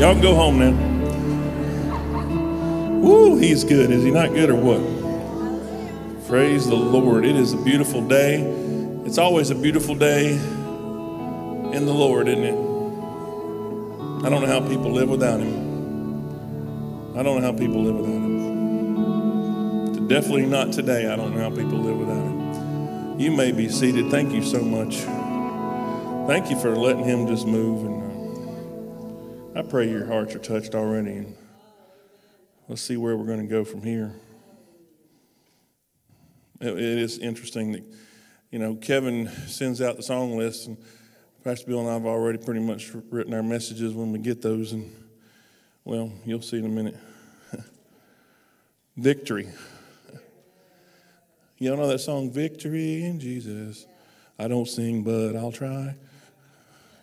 Y'all can go home now. Woo, he's good. Is he not good or what? Praise the Lord. It is a beautiful day. It's always a beautiful day in the Lord, isn't it? I don't know how people live without him. I don't know how people live without him. Definitely not today. I don't know how people live without him. You may be seated. Thank you so much. Thank you for letting him just move. And I pray your hearts are touched already. And let's see where we're going to go from here. it, it is interesting that, you know, Kevin sends out the song list, and Pastor Bill and I have already pretty much written our messages when we get those. And, well, you'll see in a minute. Victory. Y'all know that song, Victory in Jesus? I don't sing, but I'll try.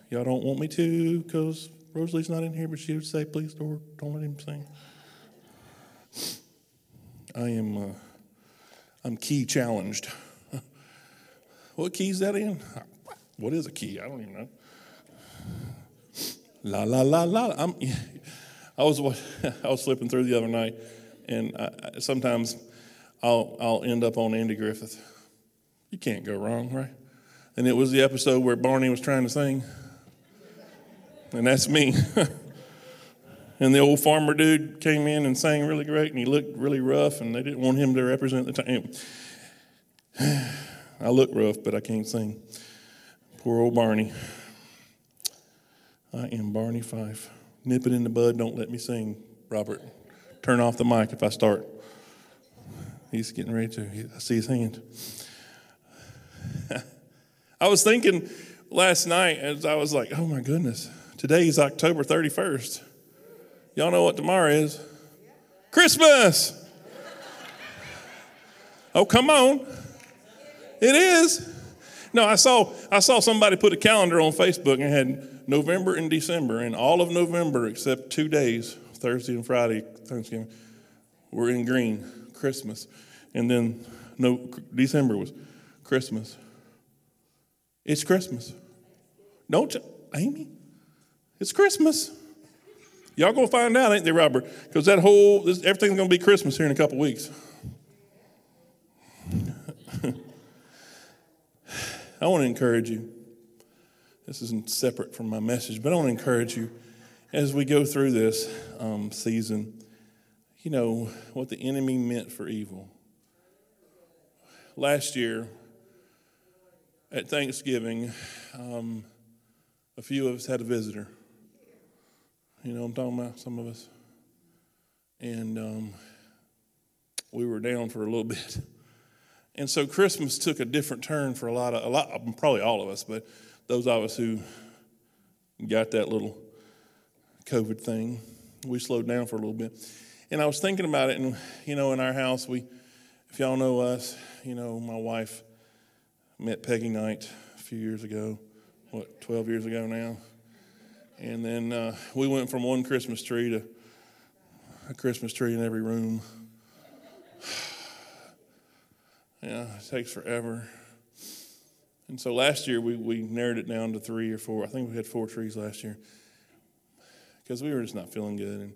Y'all don't want me to because Rosalie's not in here, but she would say, please, Lord, don't let him sing. I am, uh, I'm key challenged. what key is that in? What is a key? I don't even know. La la la la. I'm, I was I was flipping through the other night, and I, sometimes I'll I'll end up on Andy Griffith. You can't go wrong, right? And it was the episode where Barney was trying to sing, and that's me. and the old farmer dude came in and sang really great, and he looked really rough, and they didn't want him to represent the time. I look rough, but I can't sing. Poor old Barney. I am Barney Fife. Nip it in the bud, don't let me sing, Robert. Turn off the mic if I start. He's getting ready to. I see his hand. I was thinking last night as I was like, oh my goodness, today is October 31st. Y'all know what tomorrow is? Christmas. Oh, come on. It is. No, I saw I saw somebody put a calendar on Facebook and had November and December, and all of November except two days, Thursday and Friday, Thanksgiving, were in green, Christmas, and then no December was Christmas. It's Christmas. Don't you, Amy? It's Christmas. Y'all gonna find out, ain't they, Robert? Because that whole this, everything's gonna be Christmas here in a couple weeks. I want to encourage you. This isn't separate from my message, but I want to encourage you as we go through this um, season. You know, what the enemy meant for evil. Last year at Thanksgiving, um, a few of us had a visitor. You know I'm talking about? Some of us. And um, we were down for a little bit. And so Christmas took a different turn for a lot of, a lot, probably all of us, but those of us who got that little COVID thing, we slowed down for a little bit. And I was thinking about it, and you know, in our house, we, if y'all know us, you know, my wife met Peggy Knight a few years ago, what, 12 years ago now? And then uh, we went from one Christmas tree to a Christmas tree in every room. Yeah, it takes forever. And so last year we, we narrowed it down to three or four. I think we had four trees last year because we were just not feeling good. And,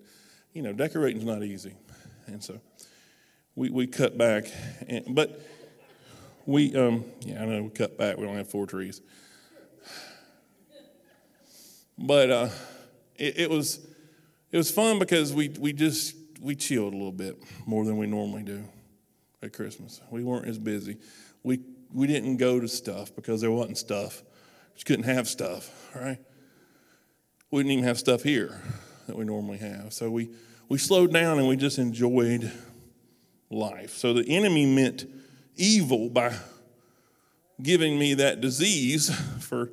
you know, decorating's not easy. And so we, we cut back. And, but we, um, yeah, I know we cut back. We don't have four trees. But uh, it, it was it was fun because we, we just we chilled a little bit more than we normally do at Christmas. We weren't as busy. We, we didn't go to stuff because there wasn't stuff. We couldn't have stuff, right? We didn't even have stuff here that we normally have. So we, we slowed down and we just enjoyed life. So the enemy meant evil by giving me that disease for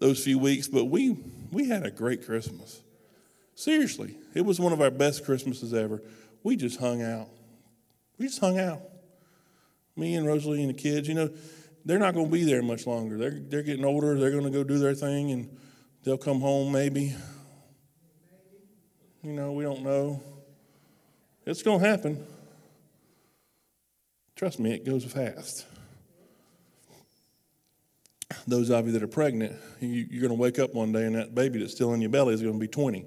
those few weeks, but we, we had a great Christmas. Seriously, it was one of our best Christmases ever. We just hung out. We just hung out me and Rosalie and the kids, you know, they're not going to be there much longer. They're, they're getting older. They're going to go do their thing and they'll come home maybe. You know, we don't know. It's going to happen. Trust me, it goes fast. Those of you that are pregnant, you, are going to wake up one day and that baby that's still in your belly is going to be 20.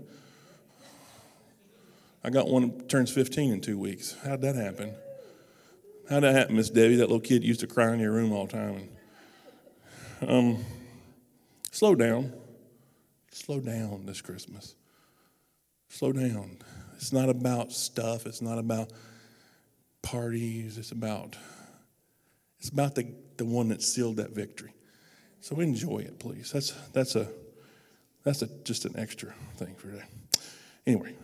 I got one that turns 15 in two weeks. How'd that happen? How'd that happen, Miss Debbie? That little kid used to cry in your room all the time. And, um, slow down. Slow down this Christmas. Slow down. It's not about stuff. It's not about parties. It's about it's about the, the one that sealed that victory. So enjoy it, please. That's that's a that's a, just an extra thing for today. Anyway,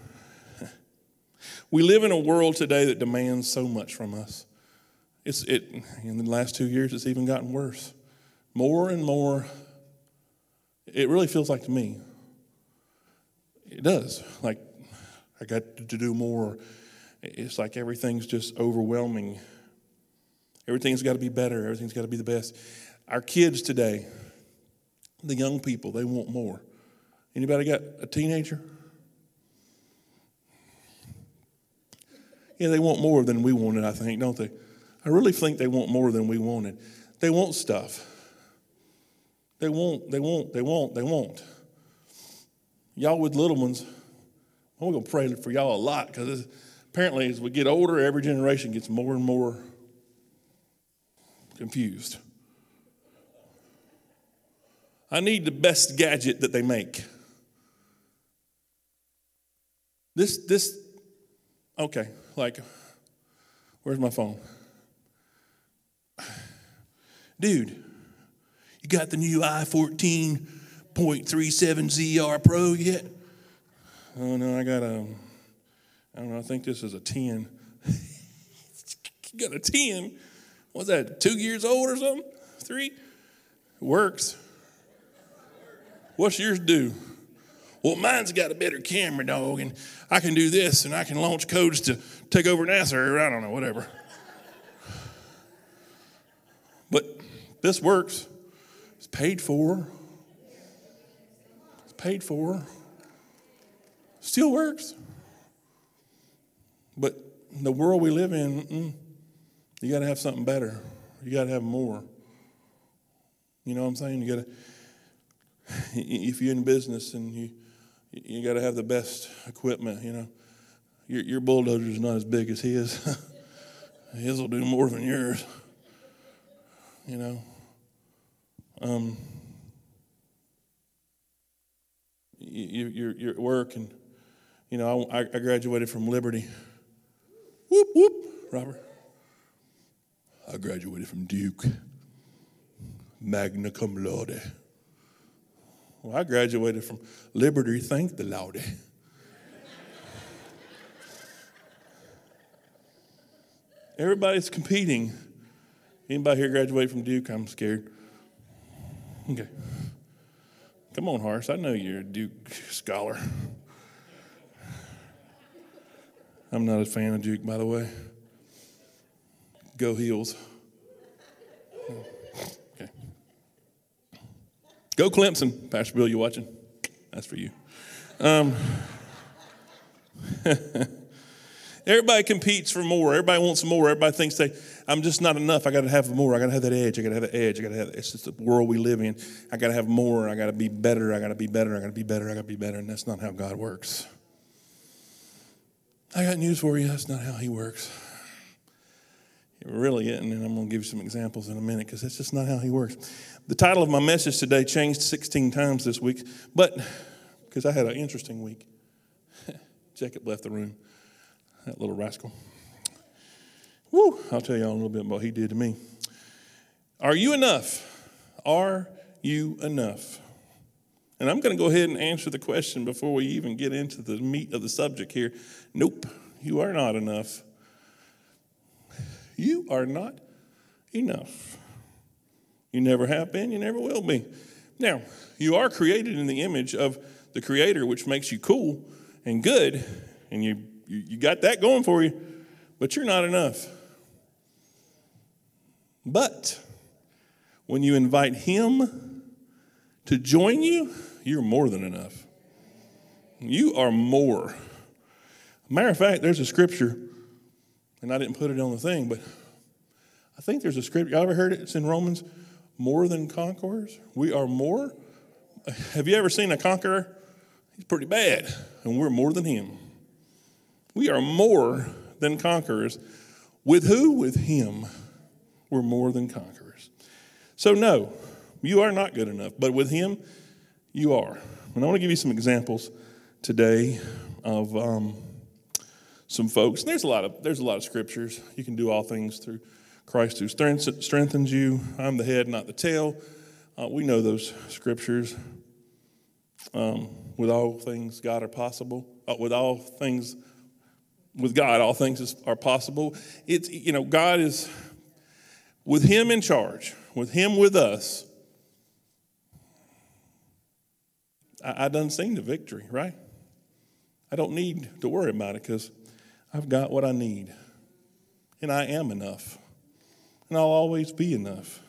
we live in a world today that demands so much from us. It's it in the last two years. It's even gotten worse. More and more. It really feels like to me. It does. Like I got to do more. It's like everything's just overwhelming. Everything's got to be better. Everything's got to be the best. Our kids today, the young people, they want more. Anybody got a teenager? Yeah, they want more than we wanted, I think, don't they? I really think they want more than we wanted. They want stuff. They want, they want, they want, they want. Y'all with little ones, we're going to pray for y'all a lot because apparently as we get older, every generation gets more and more confused. I need the best gadget that they make. This, this, okay, like, where's my phone? Dude, you got the new i14.37 ZR Pro yet? Oh, no, I got a, I don't know, I think this is a 10. you got a 10? What's that, two years old or something? Three? It works. What's yours do? Well, mine's got a better camera, dog, and I can do this, and I can launch codes to take over NASA, or I don't know, whatever. But this works. It's paid for. It's paid for. Still works. But the world we live in, you got to have something better. You got to have more. You know what I'm saying? You got to, if you're in business and you, you got to have the best equipment, you know. Your, your bulldozer is not as big as his. his will do more than yours. You know. Um, you, you're, you're at work, and, you know, I, I graduated from Liberty. Whoop, whoop, Robert. I graduated from Duke, magna cum laude. I graduated from Liberty, thank the Lord. Everybody's competing. Anybody here graduate from Duke? I'm scared. Okay. Come on, Horace. I know you're a Duke scholar. I'm not a fan of Duke, by the way. Go Heels. Go Clemson. Pastor Bill, you watching? That's for you. Um, everybody competes for more. Everybody wants more. Everybody thinks they, I'm just not enough. I got to have more. I got to have that edge. I got to have that edge. I got to have. It's just the world we live in. I got to have more. I got to be better. I got to be better. I got to be better. I got to be better. And that's not how God works. I got news for you. That's not how He works. It really isn't, and I'm going to give you some examples in a minute because that's just not how He works. The title of my message today changed 16 times this week, but because I had an interesting week. Jacob left the room, that little rascal. Woo, I'll tell y'all a little bit about what he did to me. Are you enough? Are you enough? And I'm going to go ahead and answer the question before we even get into the meat of the subject here. Nope, you are not enough. You are not enough. You never have been, you never will be. Now, you are created in the image of the Creator, which makes you cool and good, and you, you, you got that going for you, but you're not enough. But when you invite Him to join you, you're more than enough. You are more. Matter of fact, there's a scripture, and I didn't put it on the thing, but I think there's a scripture. Y'all ever heard it? It's in Romans. More than conquerors. We are more. Have you ever seen a conqueror? He's pretty bad, and we're more than him. We are more than conquerors. With who? With Him. We're more than conquerors. So, no, you are not good enough, but with Him, you are. And I want to give you some examples today of um, some folks. There's a lot of there's a lot of scriptures. You can do all things through Christ who strengthens you. I'm the head, not the tail. Uh, we know those scriptures. Um, with all things, God are possible. Uh, with all things, with God, all things are possible. It's you know God is with Him in charge, with Him with us. I, I done seen the victory, right? I don't need to worry about it because I've got what I need. And I am enough. And I'll always be enough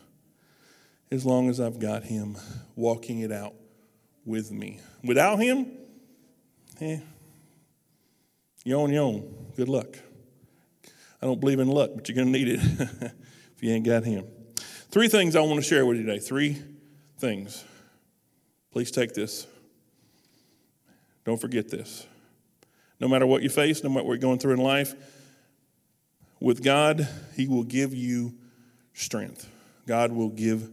as long as I've got Him walking it out with me. Without Him, eh, you're on your own. Good luck. I don't believe in luck, but you're going to need it if you ain't got Him. Three things I want to share with you today. Three things. Please take this. Don't forget this. No matter what you face, no matter what you're going through in life, with God, He will give you strength. God will give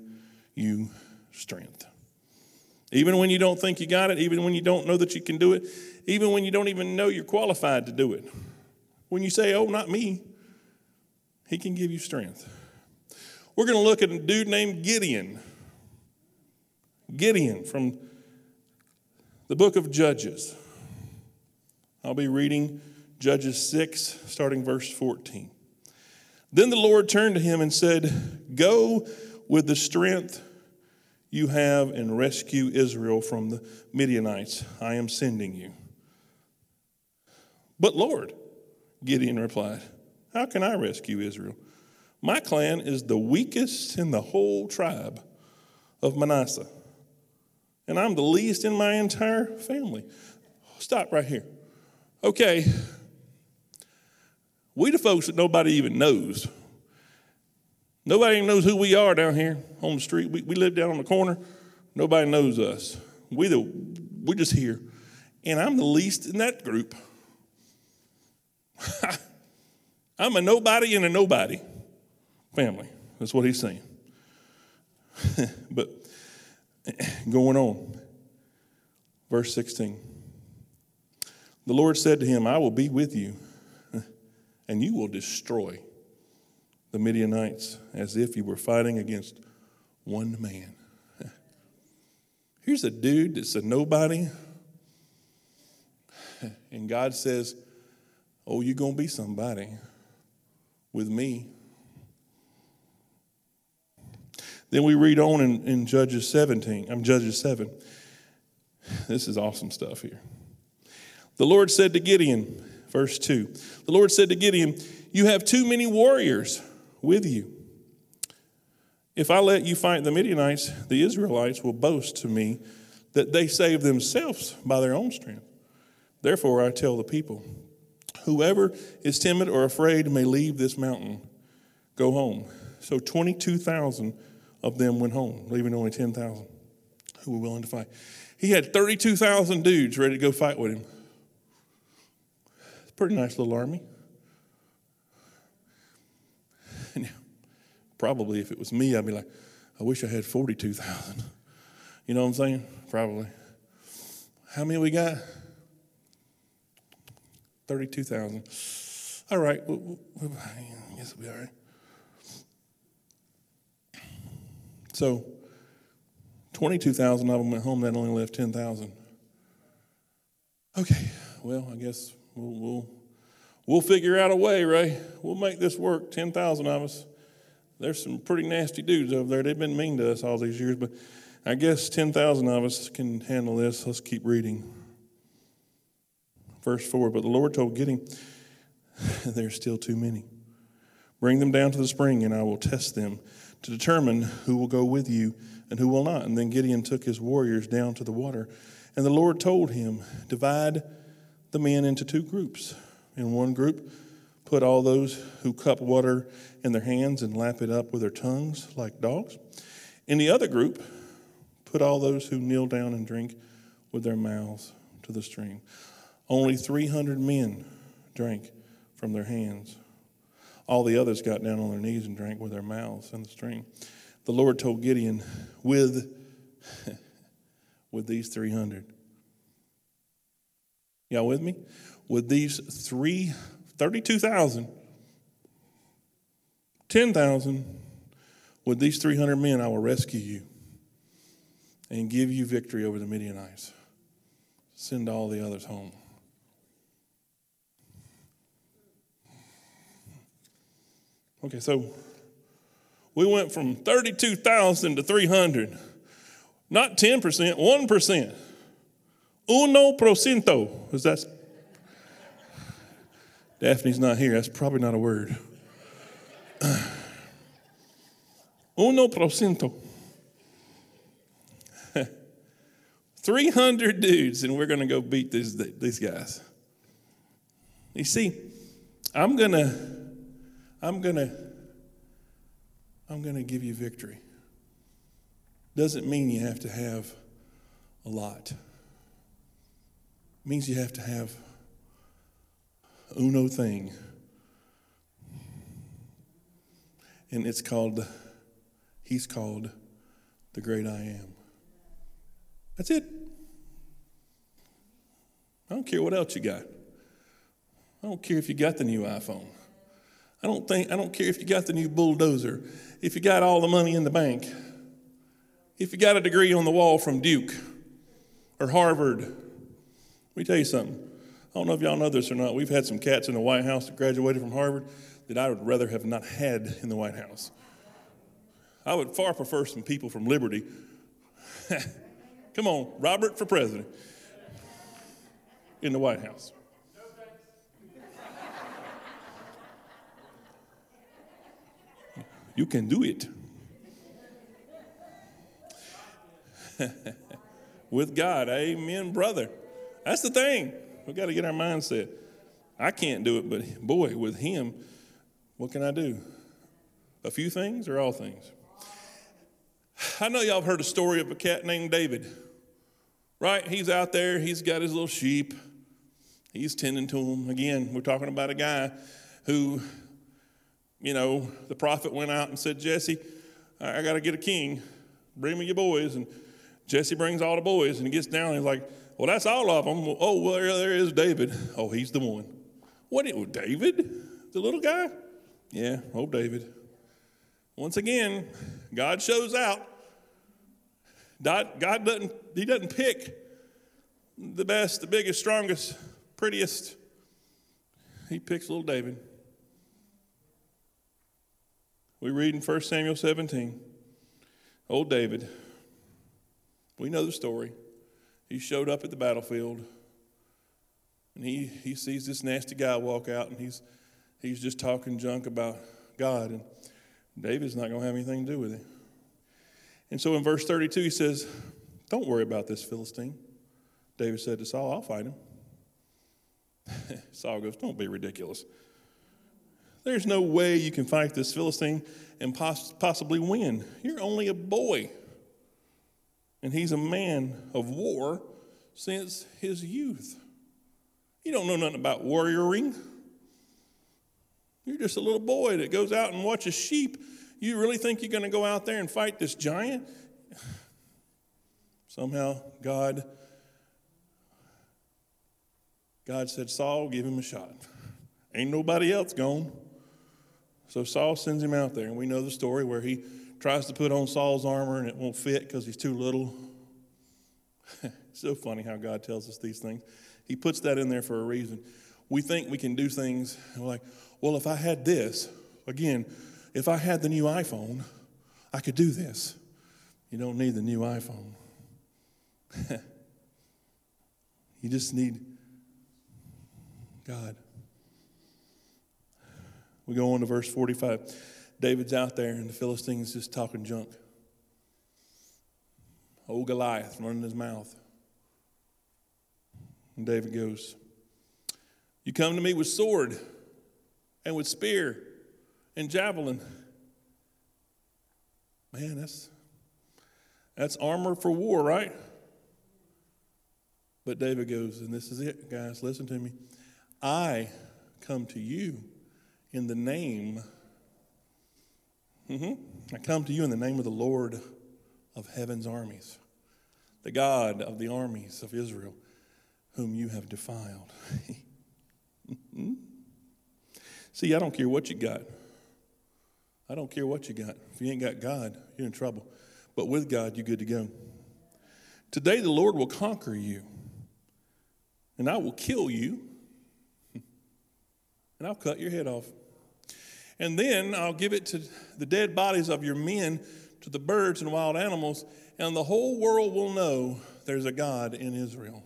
you strength. Even when you don't think you got it, even when you don't know that you can do it, even when you don't even know you're qualified to do it. When you say, oh, not me, He can give you strength. We're going to look at a dude named Gideon. Gideon from the book of Judges. I'll be reading Judges 6, starting verse 14. Then the Lord turned to him and said, Go with the strength you have and rescue Israel from the Midianites. I am sending you. But Lord, Gideon replied, How can I rescue Israel? My clan is the weakest in the whole tribe of Manasseh, and I'm the least in my entire family. Stop right here. Okay, we the folks that nobody even knows. Nobody even knows who we are down here on the street. We, we live down on the corner. Nobody knows us. We the we're just here. And I'm the least in that group. I'm a nobody and a nobody family. That's what he's saying. but going on, verse 16. The Lord said to him, I will be with you, and you will destroy the Midianites as if you were fighting against one man. Here's a dude that's a nobody, and God says, Oh, you're going to be somebody with me. Then we read on in, in Judges 17, I'm Judges 7. This is awesome stuff here. The Lord said to Gideon, verse 2, the Lord said to Gideon, You have too many warriors with you. If I let you fight the Midianites, the Israelites will boast to me that they saved themselves by their own strength. Therefore, I tell the people, whoever is timid or afraid may leave this mountain, go home. So 22,000 of them went home, leaving only 10,000 who were willing to fight. He had 32,000 dudes ready to go fight with him. Pretty nice little army. Probably if it was me, I'd be like, I wish I had 42,000. You know what I'm saying? Probably. How many we got? 32,000. All right. Well, I guess we'll be all right. So, 22,000 of them went home. That only left 10,000. Okay. Well, I guess We'll, we'll, we'll figure out a way, Ray. We'll make this work. 10,000 of us. There's some pretty nasty dudes over there. They've been mean to us all these years, but I guess 10,000 of us can handle this. Let's keep reading. Verse 4 But the Lord told Gideon, There's still too many. Bring them down to the spring, and I will test them to determine who will go with you and who will not. And then Gideon took his warriors down to the water. And the Lord told him, Divide the men into two groups. In one group, put all those who cup water in their hands and lap it up with their tongues like dogs. In the other group, put all those who kneel down and drink with their mouths to the stream. Only 300 men drank from their hands. All the others got down on their knees and drank with their mouths in the stream. The Lord told Gideon, with, with these 300. Y'all with me? With these three, 32,000, 10,000, with these 300 men, I will rescue you and give you victory over the Midianites. Send all the others home. Okay, so we went from 32,000 to 300. Not 10%, 1%. Uno procento. Is that? Daphne's not here. That's probably not a word. Uno procento. 300 dudes, and we're going to go beat these, these guys. You see, I'm going to, I'm going to, I'm going to give you victory. Doesn't mean you have to have a lot. Means you have to have uno thing. And it's called, he's called the great I am. That's it. I don't care what else you got. I don't care if you got the new iPhone. I don't think I don't care if you got the new bulldozer, if you got all the money in the bank, if you got a degree on the wall from Duke or Harvard. Let me tell you something. I don't know if y'all know this or not. We've had some cats in the White House that graduated from Harvard that I would rather have not had in the White House. I would far prefer some people from Liberty. Come on, Robert for president in the White House. You can do it. With God, amen, brother. That's the thing. We've got to get our mindset. I can't do it, but boy, with Him, what can I do? A few things or all things? I know y'all have heard a story of a cat named David, right? He's out there, he's got his little sheep, he's tending to them. Again, we're talking about a guy who you know, the prophet went out and said, Jesse, I, got to get a king. Bring me your boys. And Jesse brings all the boys and he gets down and he's like, Well, that's all of them. Oh, well, there is David. Oh, he's the one. What? It, David? The little guy? Yeah, oh, David. Once again, God shows out. God, God doesn't, He doesn't pick the best, the biggest, strongest, prettiest. He picks little David. We read in 1 Samuel 17, old David, we know the story. He showed up at the battlefield and he, he sees this nasty guy walk out and he's, he's just talking junk about God. And David's not going to have anything to do with it. And so in verse 32, he says, Don't worry about this Philistine. David said to Saul, I'll fight him. Saul goes, Don't be ridiculous. There's no way you can fight this Philistine and poss- possibly win. You're only a boy. And he's a man of war since his youth. You don't know nothing about warrioring. You're just a little boy that goes out and watches sheep. You really think you're going to go out there and fight this giant? Somehow, God, God said, Saul, give him a shot. Ain't nobody else gone. So Saul sends him out there, and we know the story where he tries to put on Saul's armor and it won't fit because he's too little. so funny how God tells us these things. He puts that in there for a reason. We think we can do things, we're like, well, if I had this, again, if I had the new iPhone, I could do this. You don't need the new iPhone. you just need God. We go on to verse 45. David's out there, and the Philistines just talking junk. Old Goliath running his mouth. And David goes, You come to me with sword and with spear and javelin. Man, that's that's armor for war, right? But David goes, and this is it, guys, listen to me. I come to you in the name. Mm-hmm, I come to you in the name of the Lord of heaven's armies, the God of the armies of Israel, whom you have defiled. Mm-hmm. See, I don't care what you got. I don't care what you got. If you ain't got God, you're in trouble. But with God, you're good to go. Today, the Lord will conquer you, and I will kill you, and I'll cut your head off. And then I'll give it to the dead bodies of your men, to the birds and wild animals, and the whole world will know there's a God in Israel.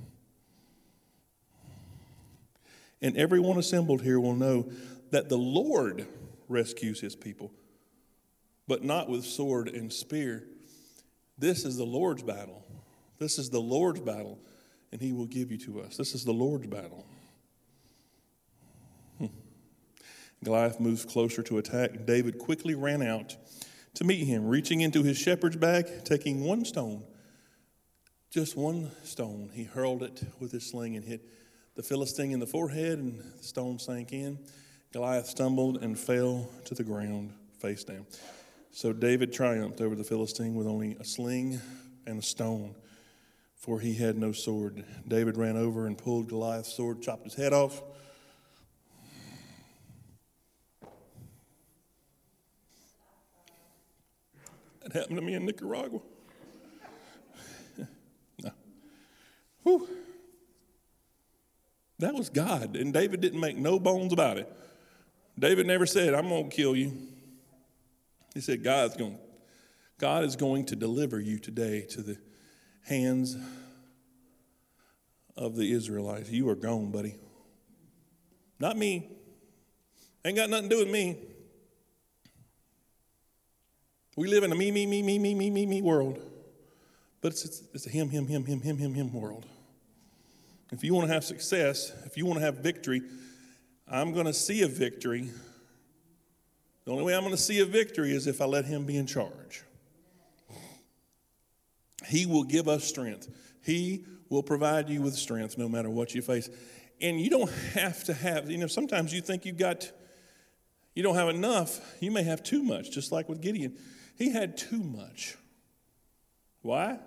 And everyone assembled here will know that the Lord rescues his people, but not with sword and spear. This is the Lord's battle. This is the Lord's battle, and he will give you to us. This is the Lord's battle. Goliath moves closer to attack, David quickly ran out to meet him, reaching into his shepherd's bag, taking one stone, just one stone. He hurled it with his sling and hit the Philistine in the forehead, and the stone sank in. Goliath stumbled and fell to the ground face down. So David triumphed over the Philistine with only a sling and a stone, for he had no sword. David ran over and pulled Goliath's sword, chopped his head off. That happened to me in Nicaragua. no. Whew. That was God, and David didn't make no bones about it. David never said, I'm going to kill you. He said, God's going, God is going to deliver you today to the hands of the Israelites. You are gone, buddy. Not me. Ain't got nothing to do with me. We live in a me, me, me, me, me, me, me, me world. But it's, it's, it's a him, him, him, him, him, him, him world. If you want to have success, if you want to have victory, I'm going to see a victory. The only way I'm going to see a victory is if I let Him be in charge. He will give us strength. He will provide you with strength no matter what you face. And you don't have to have, you know, sometimes you think you've got, you don't have enough. You may have too much, just like with Gideon. He had too much. Why?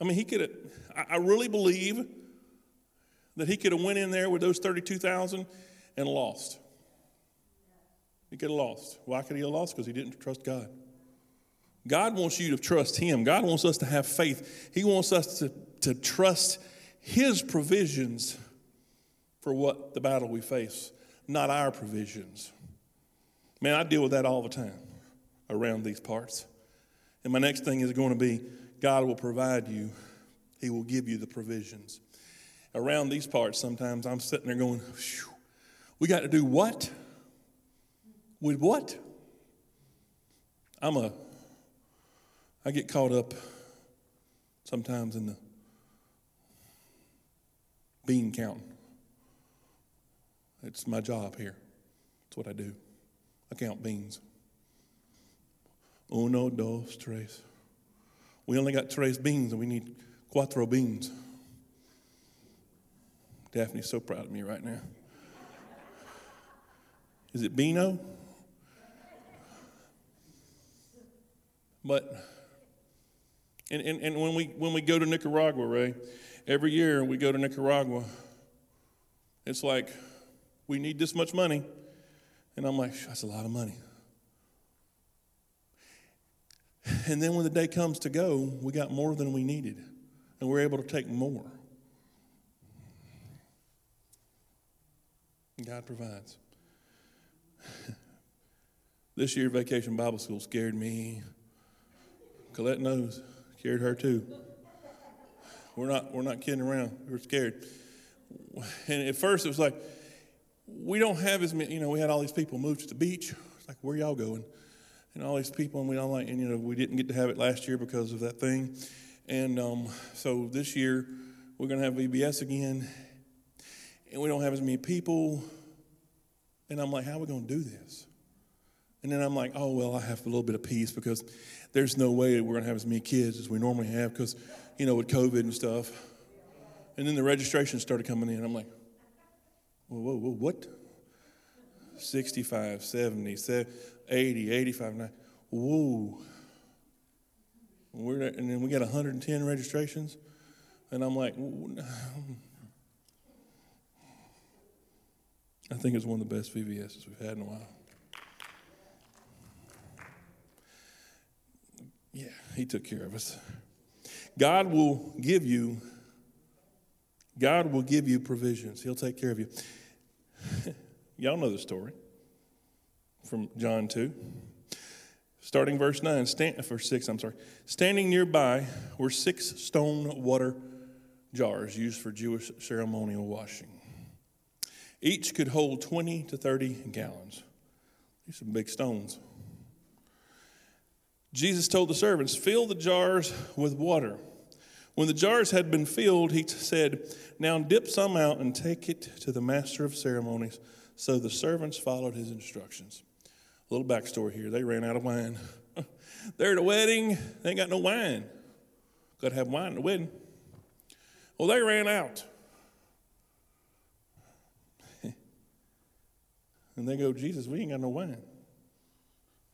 I mean, he could have, I really believe that he could have went in there with those 32,000 and lost. He could have lost. Why could he have lost? Because he didn't trust God. God wants you to trust him. God wants us to have faith. He wants us to, to trust his provisions for what the battle we face, not our provisions. Man, I deal with that all the time around these parts. And my next thing is going to be God will provide you, He will give you the provisions around these parts, sometimes I'm sitting there going, we got to do what? With what? I'm a, I get caught up sometimes in the bean counting. It's my job here. It's what I do. I count beans. Uno, dos, tres. We only got tres beans and we need cuatro beans. Daphne's so proud of me right now. Is it Beano? But, and, and, and when, we, when we go to Nicaragua, Ray, every year we go to Nicaragua, it's like, we need this much money. And I'm like, that's a lot of money. And then when the day comes to go, we got more than we needed, and we're able to take more. God provides. this year, Vacation Bible School scared me. Colette knows, scared her too. We're not, we're not kidding around. We're scared. And at first, it was like, we don't have as many, you know, we had all these people move to the beach. It's like, where y'all going? And all these people, and we don't like, and you know, we didn't get to have it last year because of that thing. And um, so this year, we're going to have VBS again and we don't have as many people. And I'm like, how are we going to do this? And then I'm like, oh, well, I have a little bit of peace because there's no way we're going to have as many kids as we normally have because, you know, with COVID and stuff. And then the registration started coming in. I'm like, Whoa, whoa, whoa, what? 65, 70, 80, 85, 90. Whoa. We're, and then we got 110 registrations. And I'm like, I think it's one of the best VBSs we've had in a while. Yeah, he took care of us. God will give you God will give you provisions. He'll take care of you. Y'all know the story from John 2. Starting verse 9, stand, uh, verse 6, I'm sorry. Standing nearby were six stone water jars used for Jewish ceremonial washing. Each could hold 20 to 30 gallons. These are some big stones. Jesus told the servants, Fill the jars with water. When the jars had been filled, he said, Now dip some out and take it to the master of ceremonies. So the servants followed his instructions. A little backstory here they ran out of wine. They're at a wedding, they ain't got no wine. Got to have wine at the wedding. Well, they ran out. and they go, Jesus, we ain't got no wine.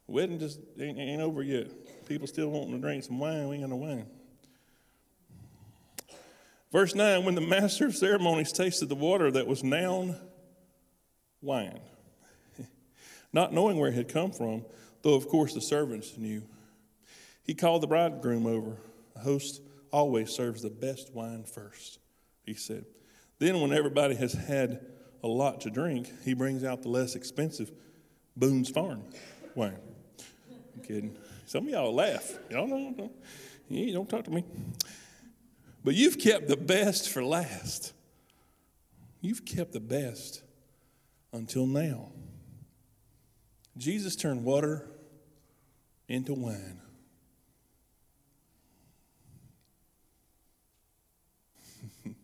Wedding just ain't, ain't over yet. People still wanting to drink some wine. We ain't got no wine. Verse 9 When the master of ceremonies tasted the water that was now wine, not knowing where it had come from, though of course the servants knew, he called the bridegroom over. The host always serves the best wine first, he said. Then, when everybody has had a lot to drink, he brings out the less expensive Boone's Farm wine. I'm kidding. Some of y'all laugh. Y'all don't, don't, you don't talk to me. But you've kept the best for last. You've kept the best until now. Jesus turned water into wine.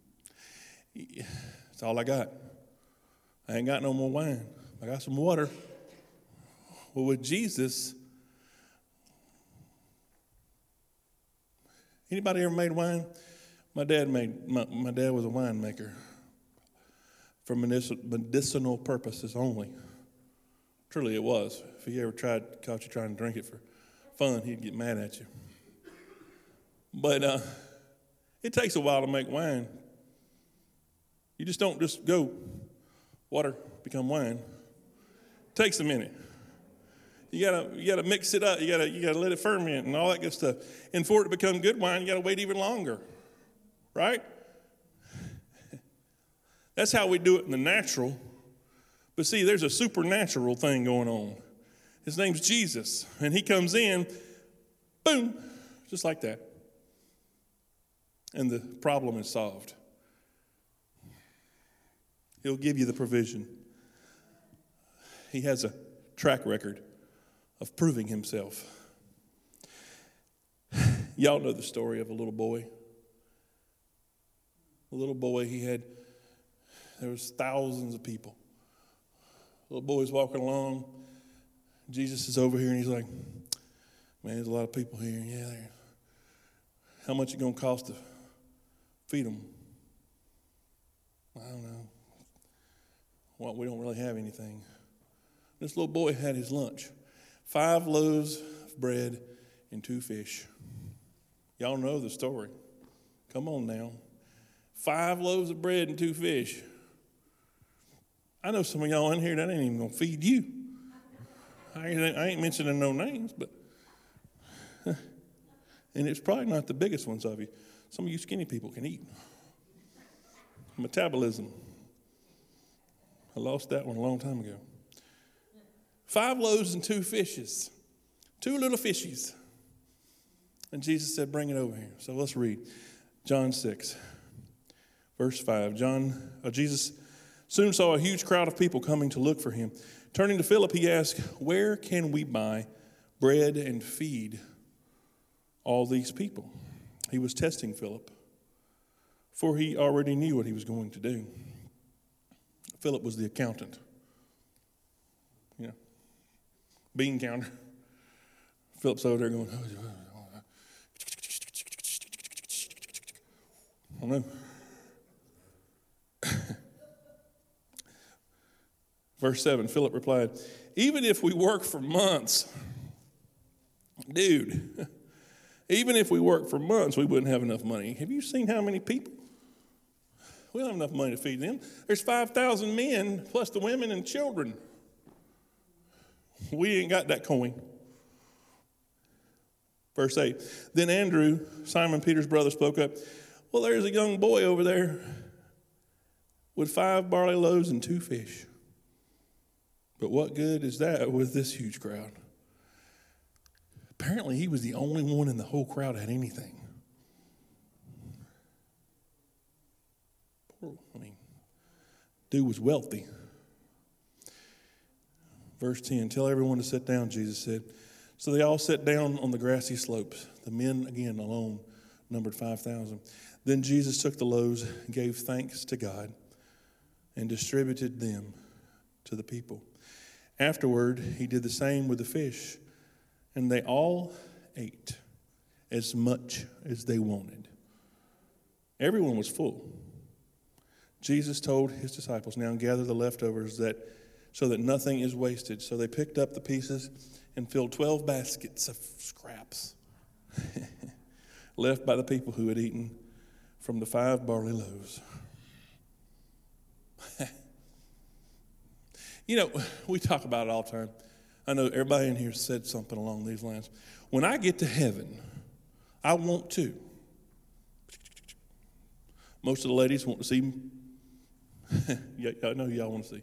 That's all I got. I ain't got no more wine. I got some water. Well, with Jesus, anybody ever made wine? My dad made my, my dad was a winemaker for medicinal purposes only. Truly, it was. If he ever tried caught you trying to drink it for fun, he'd get mad at you. But uh, it takes a while to make wine. You just don't just go water become wine. It takes a minute. You gotta you gotta mix it up. You gotta you gotta let it ferment and all that good stuff. And for it to become good wine, you gotta wait even longer right? That's how we do it in the natural. But see, there's a supernatural thing going on. His name's Jesus, and he comes in, boom, just like that. And the problem is solved. He'll give you the provision. He has a track record of proving himself. Y'all know the story of a little boy little boy, he had, there was thousands of people. Little boy's walking along. Jesus is over here and he's like, man, there's a lot of people here. Yeah, how much it going to cost to feed them? I don't know. Well, we don't really have anything. This little boy had his lunch five loaves of bread and two fish. Y'all know the story. Come on now five loaves of bread and two fish. I know some of y'all in here that ain't even gonna feed you. I ain't, I ain't mentioning no names, but and it's probably not the biggest ones of you. Some of you skinny people can eat. Metabolism. I lost that one a long time ago. Five loaves and two fishes, two little fishies. And Jesus said, Bring it over here. So let's read John 6. Verse 5 John, uh, Jesus soon saw a huge crowd of people coming to look for him. Turning to Philip, he asked, Where can we buy bread and feed all these people? He was testing Philip, for he already knew what he was going to do. Philip was the accountant, you know, bean counter. Philip's over there going, I don't know. Verse 7 Philip replied, Even if we work for months, dude, even if we work for months, we wouldn't have enough money. Have you seen how many people? We don't have enough money to feed them. There's 5,000 men plus the women and children. We ain't got that coin. Verse 8 Then Andrew, Simon Peter's brother, spoke up. Well, there's a young boy over there with five barley loaves and two fish. But what good is that with this huge crowd? Apparently, he was the only one in the whole crowd had anything. Poor, I mean, dude was wealthy. Verse 10 Tell everyone to sit down, Jesus said. So they all sat down on the grassy slopes. The men, again, alone, numbered 5,000. Then Jesus took the loaves, gave thanks to God, and distributed them to the people. Afterward, he did the same with the fish, and they all ate as much as they wanted. Everyone was full. Jesus told his disciples, Now gather the leftovers that so that nothing is wasted. So they picked up the pieces and filled 12 baskets of scraps left by the people who had eaten from the five barley loaves. you know, we talk about it all the time. I know everybody in here said something along these lines. When I get to heaven, I want to. Most of the ladies want to see I know y'all want to see.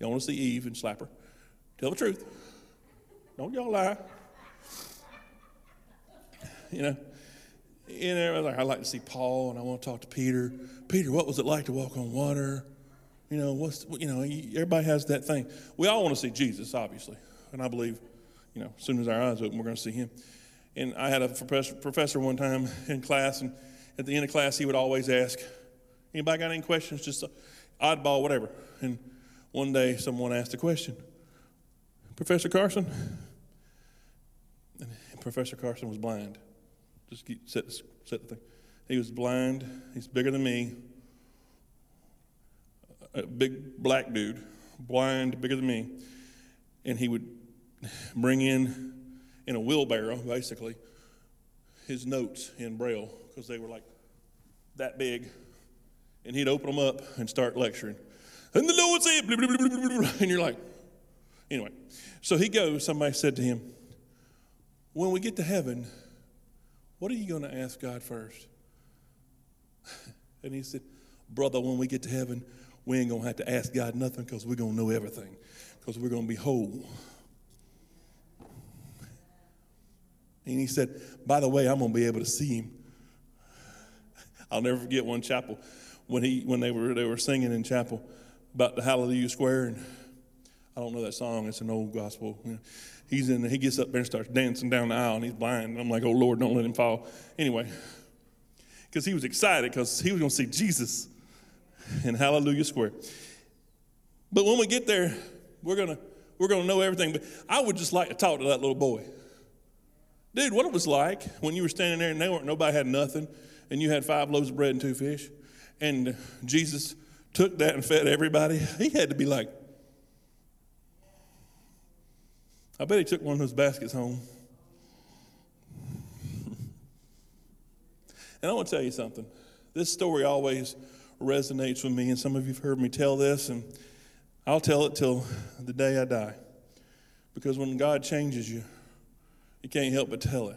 Y'all want to see Eve and slap her. Tell the truth. Don't y'all lie. You know, I like, I like to see Paul, and I want to talk to Peter. Peter, what was it like to walk on water? You know, what's you know, everybody has that thing. We all want to see Jesus, obviously, and I believe, you know, as soon as our eyes open, we're going to see Him. And I had a professor, one time in class, and at the end of class, he would always ask, "Anybody got any questions?" Just oddball, whatever. And one day someone asked a question Professor Carson? And Professor Carson was blind. Just set, set the thing. He was blind. He's bigger than me. A big black dude, blind, bigger than me. And he would bring in, in a wheelbarrow, basically, his notes in Braille because they were like that big and he'd open them up and start lecturing. And the Lord said, blah, blah, blah, and you're like, anyway. So he goes, somebody said to him, when we get to heaven, what are you going to ask God first? And he said, brother, when we get to heaven, we ain't going to have to ask God nothing because we're going to know everything because we're going to be whole. And he said, by the way, I'm going to be able to see him. I'll never forget one chapel when he when they were they were singing in chapel about the Hallelujah Square, and I don't know that song. It's an old gospel. He's in. He gets up there and starts dancing down the aisle, and he's blind. I'm like, oh Lord, don't let him fall. Anyway, because he was excited because he was going to see Jesus in Hallelujah Square. But when we get there, we're gonna we're gonna know everything. But I would just like to talk to that little boy, dude. What it was like when you were standing there and they weren't nobody had nothing, and you had five loaves of bread and two fish and Jesus took that and fed everybody, he had to be like, I bet he took one of those baskets home. and I want to tell you something. This story always resonates with me, and some of you have heard me tell this, and I'll tell it till the day I die. Because when God changes you, you can't help but tell it.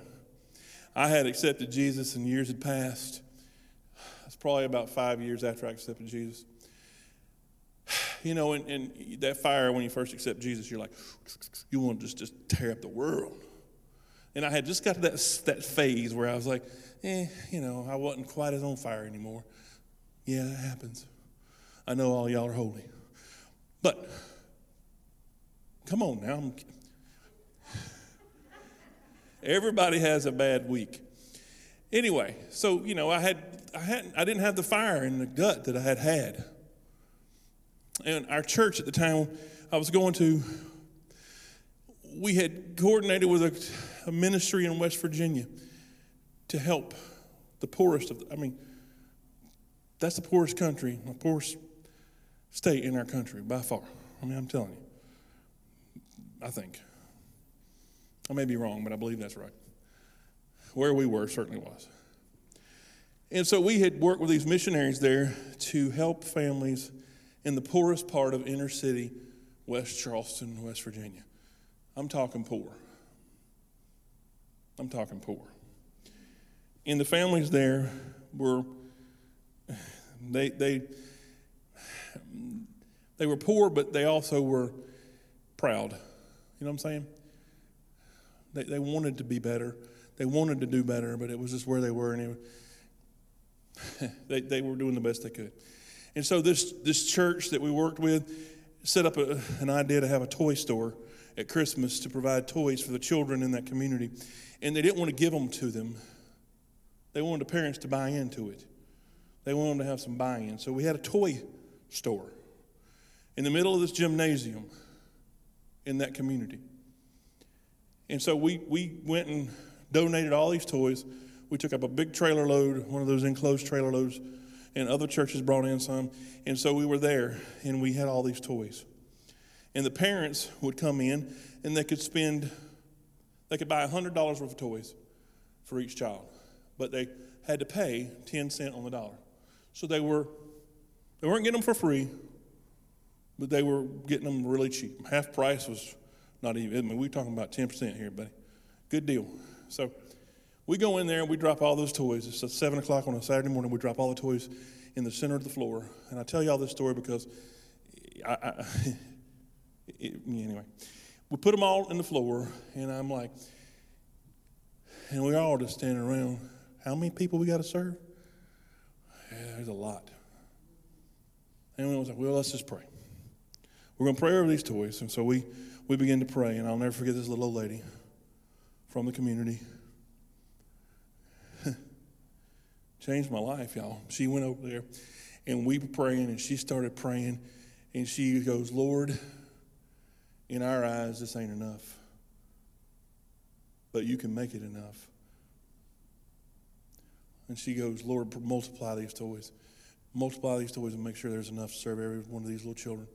I had accepted Jesus, and years had passed, it's probably about five years after I accepted Jesus. You know, and, and that fire when you first accept Jesus, you're like, you want to just, just tear up the world. And I had just got to that, that phase where I was like, eh, you know, I wasn't quite as on fire anymore. Yeah, that happens. I know all y'all are holy. But come on now. Everybody has a bad week. Anyway, so you know, I had I hadn't I didn't have the fire in the gut that I had had. And our church at the time I was going to, we had coordinated with a, a ministry in West Virginia to help the poorest of. The, I mean, that's the poorest country, the poorest state in our country by far. I mean, I'm telling you. I think. I may be wrong, but I believe that's right. Where we were certainly was. And so we had worked with these missionaries there to help families in the poorest part of inner city West Charleston, West Virginia. I'm talking poor. I'm talking poor. And the families there were they they they were poor, but they also were proud. You know what I'm saying? They, they wanted to be better. They wanted to do better, but it was just where they were, and it, they, they were doing the best they could. And so this, this church that we worked with set up a, an idea to have a toy store at Christmas to provide toys for the children in that community. And they didn't want to give them to them. They wanted the parents to buy into it. They wanted to have some buy in. So we had a toy store in the middle of this gymnasium in that community. And so we, we went and donated all these toys. We took up a big trailer load, one of those enclosed trailer loads, and other churches brought in some. And so we were there and we had all these toys. And the parents would come in and they could spend, they could buy $100 worth of toys for each child, but they had to pay 10 cents on the dollar. So they were, they weren't getting them for free, but they were getting them really cheap. Half price was not even, I mean, we're talking about 10% here, buddy. Good deal. So we go in there and we drop all those toys. It's at 7 o'clock on a Saturday morning. We drop all the toys in the center of the floor. And I tell y'all this story because I, I it, anyway, we put them all in the floor, and I'm like, and we're all just standing around. How many people we got to serve? There's a lot. And we was like, well, let's just pray. We're going to pray over these toys. And so we, we began to pray, and I'll never forget this little old lady from the community. Changed my life, y'all. She went over there, and we were praying, and she started praying, and she goes, Lord, in our eyes, this ain't enough. But you can make it enough. And she goes, Lord, multiply these toys. Multiply these toys and make sure there's enough to serve every one of these little children.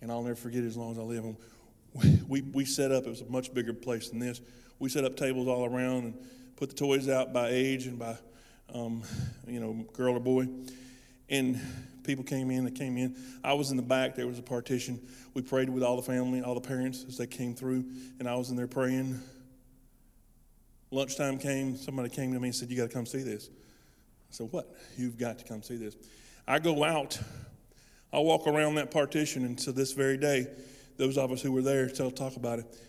And I'll never forget it as long as I live. And we, we set up, it was a much bigger place than this. We set up tables all around and put the toys out by age and by, um, you know, girl or boy. And people came in, they came in. I was in the back, there was a partition. We prayed with all the family, all the parents as they came through, and I was in there praying. Lunchtime came, somebody came to me and said, You got to come see this. I said, What? You've got to come see this. I go out, I walk around that partition, and to this very day, those of us who were there still talk about it.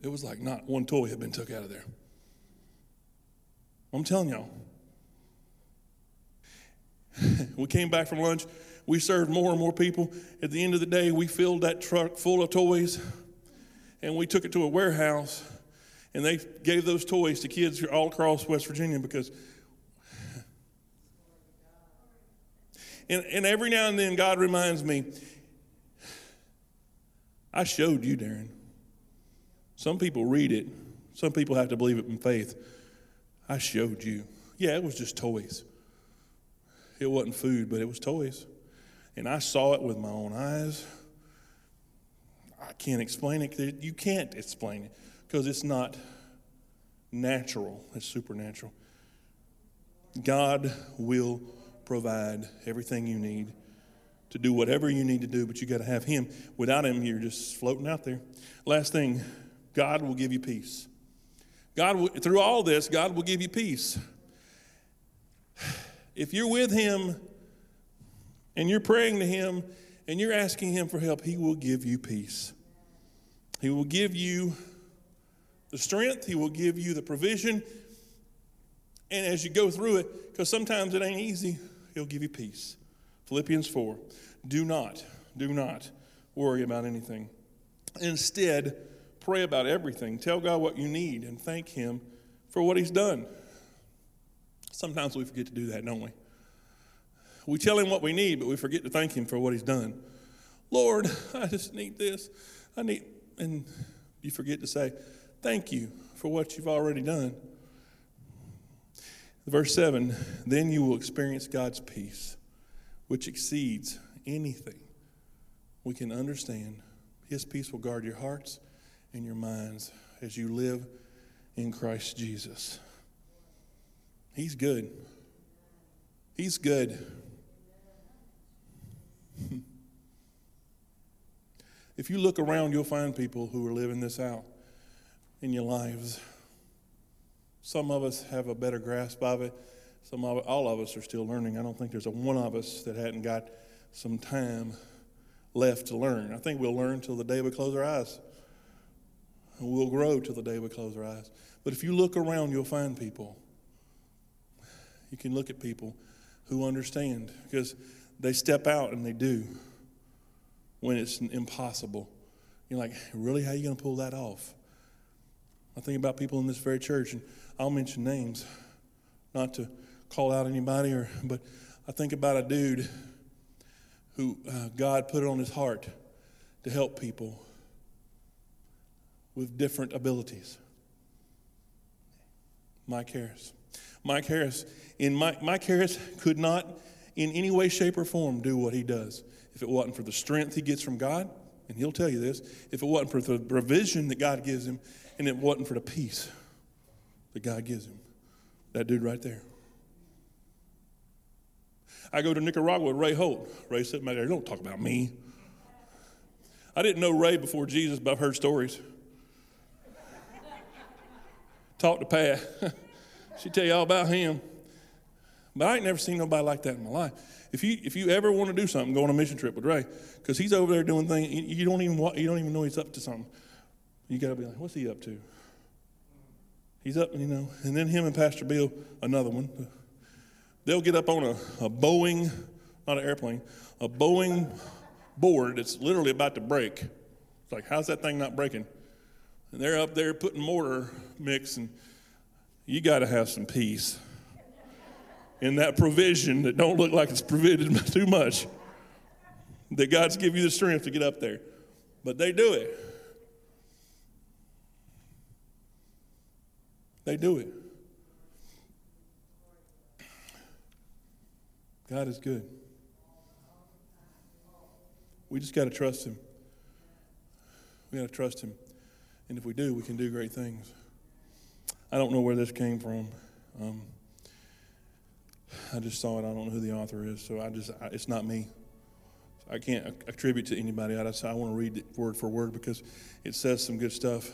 It was like not one toy had been took out of there. I'm telling y'all. we came back from lunch. We served more and more people. At the end of the day, we filled that truck full of toys and we took it to a warehouse and they gave those toys to kids all across West Virginia because. And, and every now and then, God reminds me, I showed you, Darren. Some people read it, some people have to believe it in faith. I showed you. Yeah, it was just toys. It wasn't food, but it was toys. And I saw it with my own eyes. I can't explain it. You can't explain it because it's not natural, it's supernatural. God will provide everything you need to do whatever you need to do, but you got to have Him. Without Him, you're just floating out there. Last thing, God will give you peace. God, will, through all this, God will give you peace. If you're with Him and you're praying to Him and you're asking Him for help, He will give you peace. He will give you the strength, He will give you the provision. And as you go through it, because sometimes it ain't easy, He'll give you peace. Philippians 4 Do not, do not worry about anything. Instead, pray about everything. Tell God what you need and thank Him for what He's done. Sometimes we forget to do that, don't we? We tell him what we need, but we forget to thank him for what he's done. Lord, I just need this. I need, and you forget to say, thank you for what you've already done. Verse 7 Then you will experience God's peace, which exceeds anything we can understand. His peace will guard your hearts and your minds as you live in Christ Jesus. He's good. He's good. if you look around, you'll find people who are living this out in your lives. Some of us have a better grasp of it. Some of all of us are still learning. I don't think there's a one of us that hadn't got some time left to learn. I think we'll learn till the day we close our eyes. And we'll grow till the day we close our eyes. But if you look around, you'll find people. You can look at people who understand because they step out and they do when it's impossible. You're like, really? How are you going to pull that off? I think about people in this very church, and I'll mention names, not to call out anybody, or but I think about a dude who uh, God put it on his heart to help people with different abilities. Mike Harris. Mike Harris, in Mike, Mike Harris could not in any way, shape, or form do what he does if it wasn't for the strength he gets from God, and he'll tell you this, if it wasn't for the provision that God gives him, and it wasn't for the peace that God gives him. That dude right there. I go to Nicaragua with Ray Holt. Ray said, "My don't talk about me." I didn't know Ray before Jesus, but I've heard stories. Talk to Pat. she tell you all about him. But I ain't never seen nobody like that in my life. If you if you ever want to do something, go on a mission trip with Ray, because he's over there doing things you don't even you don't even know he's up to something. You got to be like, what's he up to? He's up, you know. And then him and Pastor Bill, another one. They'll get up on a, a Boeing, not an airplane, a Boeing board that's literally about to break. It's like, how's that thing not breaking? And they're up there putting mortar mix, and you got to have some peace in that provision that don't look like it's provided too much. That God's give you the strength to get up there. But they do it. They do it. God is good. We just got to trust Him. We got to trust Him. And if we do, we can do great things. I don't know where this came from. Um, I just saw it. I don't know who the author is, so I just, I, it's not me. I can't attribute to anybody. I, just, I want to read it word for word because it says some good stuff.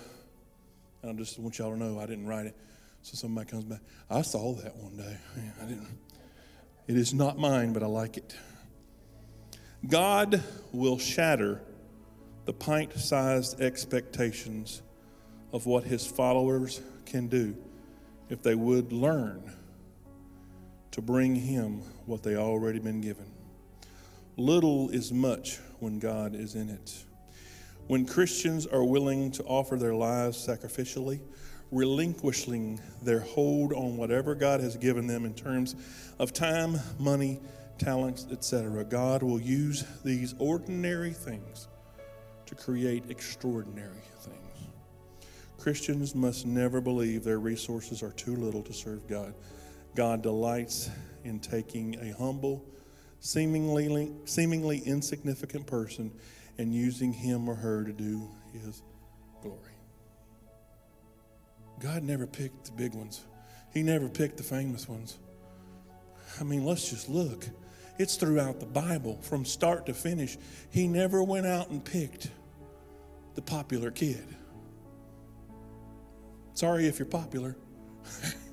And I just want y'all to know I didn't write it. So somebody comes back. I saw that one day. I didn't. It is not mine, but I like it. God will shatter the pint sized expectations of what his followers can do if they would learn to bring him what they already been given. Little is much when God is in it. When Christians are willing to offer their lives sacrificially, relinquishing their hold on whatever God has given them in terms of time, money, talents, etc., God will use these ordinary things to create extraordinary things. Christians must never believe their resources are too little to serve God. God delights in taking a humble, seemingly, seemingly insignificant person and using him or her to do his glory. God never picked the big ones, He never picked the famous ones. I mean, let's just look. It's throughout the Bible from start to finish. He never went out and picked the popular kid. Sorry if you're popular.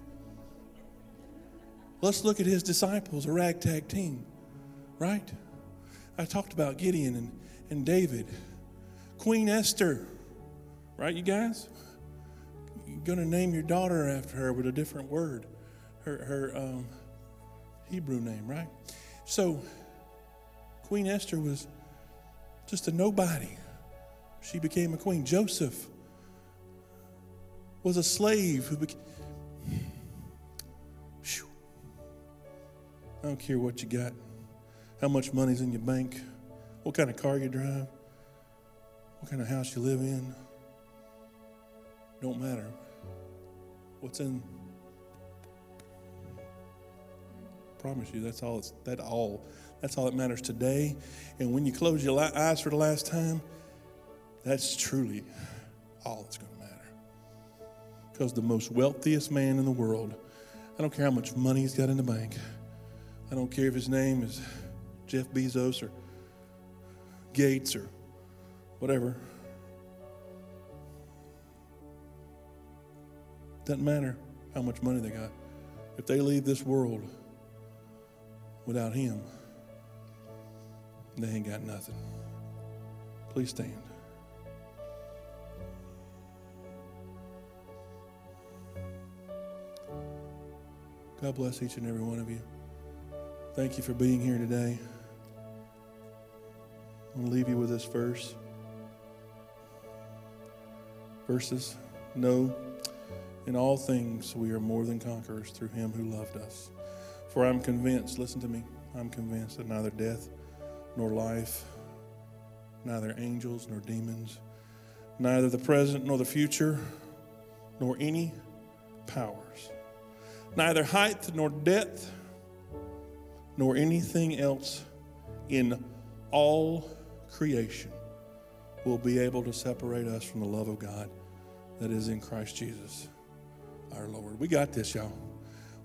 Let's look at his disciples, a ragtag team, right? I talked about Gideon and, and David, Queen Esther, right, you guys? You're going to name your daughter after her with a different word, her, her um, Hebrew name, right? So, Queen Esther was just a nobody. She became a queen. Joseph was a slave who became. I don't care what you got, how much money's in your bank, what kind of car you drive, what kind of house you live in. Don't matter. What's in I promise you, that's all. It's, that all. That's all that matters today. And when you close your eyes for the last time, that's truly all that's going to matter. Because the most wealthiest man in the world, I don't care how much money he's got in the bank. I don't care if his name is Jeff Bezos or Gates or whatever. Doesn't matter how much money they got. If they leave this world without Him, they ain't got nothing. Please stand. God bless each and every one of you. Thank you for being here today. I'm going to leave you with this verse. Verses. No, in all things we are more than conquerors through him who loved us. For I'm convinced, listen to me, I'm convinced that neither death nor life, neither angels nor demons, neither the present nor the future, nor any powers, neither height nor depth, nor anything else in all creation will be able to separate us from the love of God that is in Christ Jesus our Lord. We got this, y'all.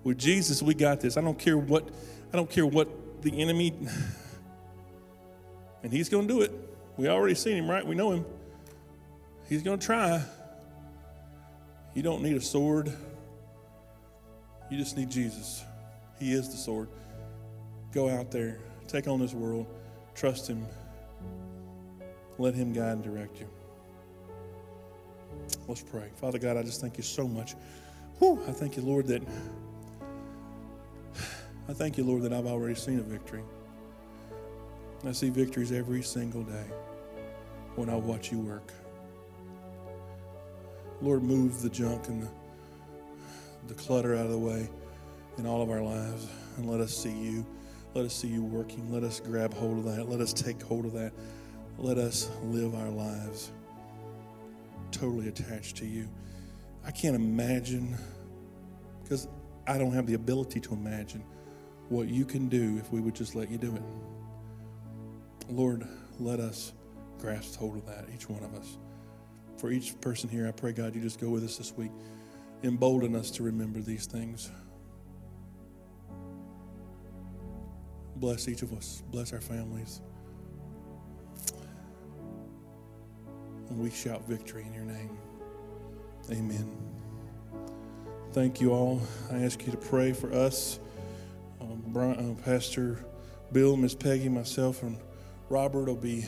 With Jesus, we got this. I don't care what I don't care what the enemy and he's going to do it. We already seen him, right? We know him. He's going to try. You don't need a sword. You just need Jesus. He is the sword. Go out there, take on this world, trust him. Let him guide and direct you. Let's pray. Father God, I just thank you so much. Whew, I thank you, Lord, that I thank you, Lord, that I've already seen a victory. I see victories every single day when I watch you work. Lord, move the junk and the, the clutter out of the way in all of our lives and let us see you. Let us see you working. Let us grab hold of that. Let us take hold of that. Let us live our lives totally attached to you. I can't imagine, because I don't have the ability to imagine what you can do if we would just let you do it. Lord, let us grasp hold of that, each one of us. For each person here, I pray, God, you just go with us this week. Embolden us to remember these things. Bless each of us. Bless our families. And we shout victory in your name. Amen. Thank you all. I ask you to pray for us. Um, Brian, uh, Pastor Bill, Miss Peggy, myself, and Robert will be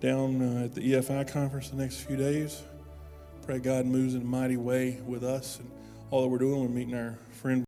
down uh, at the EFI conference the next few days. Pray God moves in a mighty way with us and all that we're doing. We're meeting our friend.